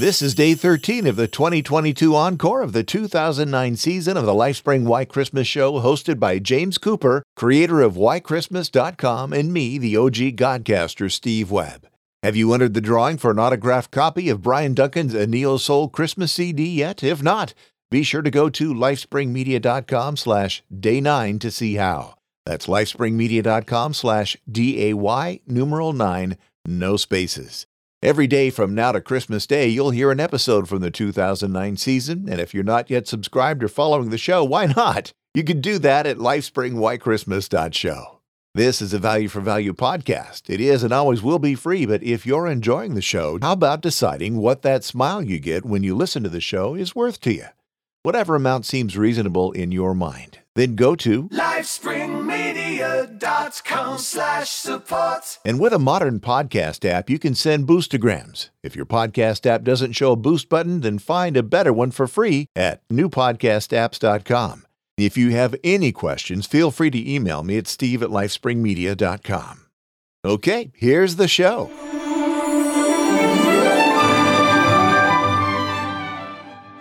This is day 13 of the 2022 encore of the 2009 season of the LifeSpring Why Christmas show, hosted by James Cooper, creator of WhyChristmas.com, and me, the OG Godcaster, Steve Webb. Have you entered the drawing for an autographed copy of Brian Duncan's A Neo Soul Christmas CD yet? If not, be sure to go to lifespringmedia.com slash day 9 to see how. That's lifespringmedia.com slash D-A-Y numeral 9, no spaces. Every day from now to Christmas Day, you'll hear an episode from the 2009 season, and if you're not yet subscribed or following the show, why not? You can do that at lifespringwhychristmas.show. This is a value for value podcast. It is and always will be free, but if you're enjoying the show, how about deciding what that smile you get when you listen to the show is worth to you? Whatever amount seems reasonable in your mind. Then go to slash support. And with a modern podcast app, you can send boostograms. If your podcast app doesn't show a boost button, then find a better one for free at newpodcastapps.com. If you have any questions, feel free to email me at steve at lifespringmedia.com. Okay, here's the show.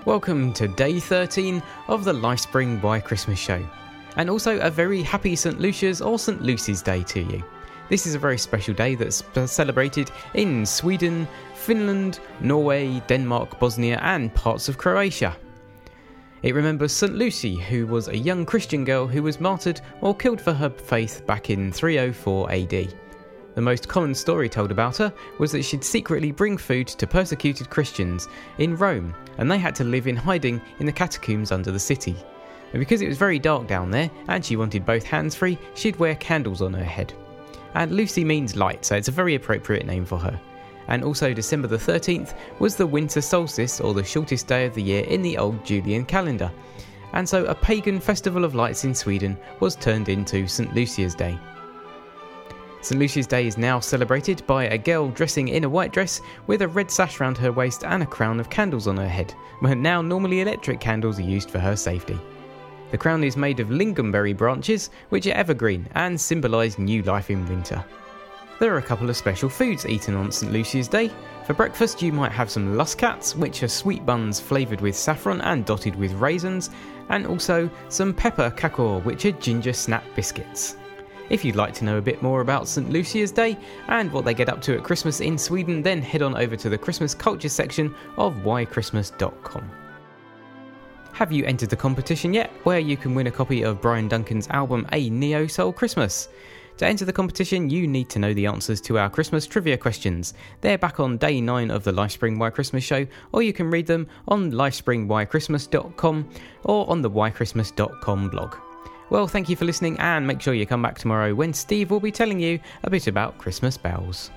Welcome to day 13 of the Lifespring Why Christmas show, and also a very happy St. Lucia's or St. Lucy's Day to you. This is a very special day that's celebrated in Sweden, Finland, Norway, Denmark, Bosnia, and parts of Croatia. It remembers St. Lucy, who was a young Christian girl who was martyred or killed for her faith back in 304 AD. The most common story told about her was that she'd secretly bring food to persecuted Christians in Rome, and they had to live in hiding in the catacombs under the city. And because it was very dark down there, and she wanted both hands free, she'd wear candles on her head. And Lucy means light, so it's a very appropriate name for her. And also, December the 13th was the winter solstice, or the shortest day of the year in the old Julian calendar. And so, a pagan festival of lights in Sweden was turned into St. Lucia's Day. St. Lucia's Day is now celebrated by a girl dressing in a white dress with a red sash round her waist and a crown of candles on her head, but now normally electric candles are used for her safety. The crown is made of lingonberry branches, which are evergreen and symbolise new life in winter. There are a couple of special foods eaten on St. Lucia's Day. For breakfast, you might have some luscats, which are sweet buns flavoured with saffron and dotted with raisins, and also some pepparkakor, which are ginger snap biscuits. If you'd like to know a bit more about St. Lucia's Day and what they get up to at Christmas in Sweden, then head on over to the Christmas culture section of whychristmas.com. Have you entered the competition yet, where you can win a copy of Brian Duncan's album A Neo Soul Christmas? To enter the competition, you need to know the answers to our Christmas trivia questions. They're back on day 9 of the Lifespring Why Christmas show, or you can read them on lifespringwhychristmas.com or on the whychristmas.com blog. Well, thank you for listening, and make sure you come back tomorrow when Steve will be telling you a bit about Christmas bells.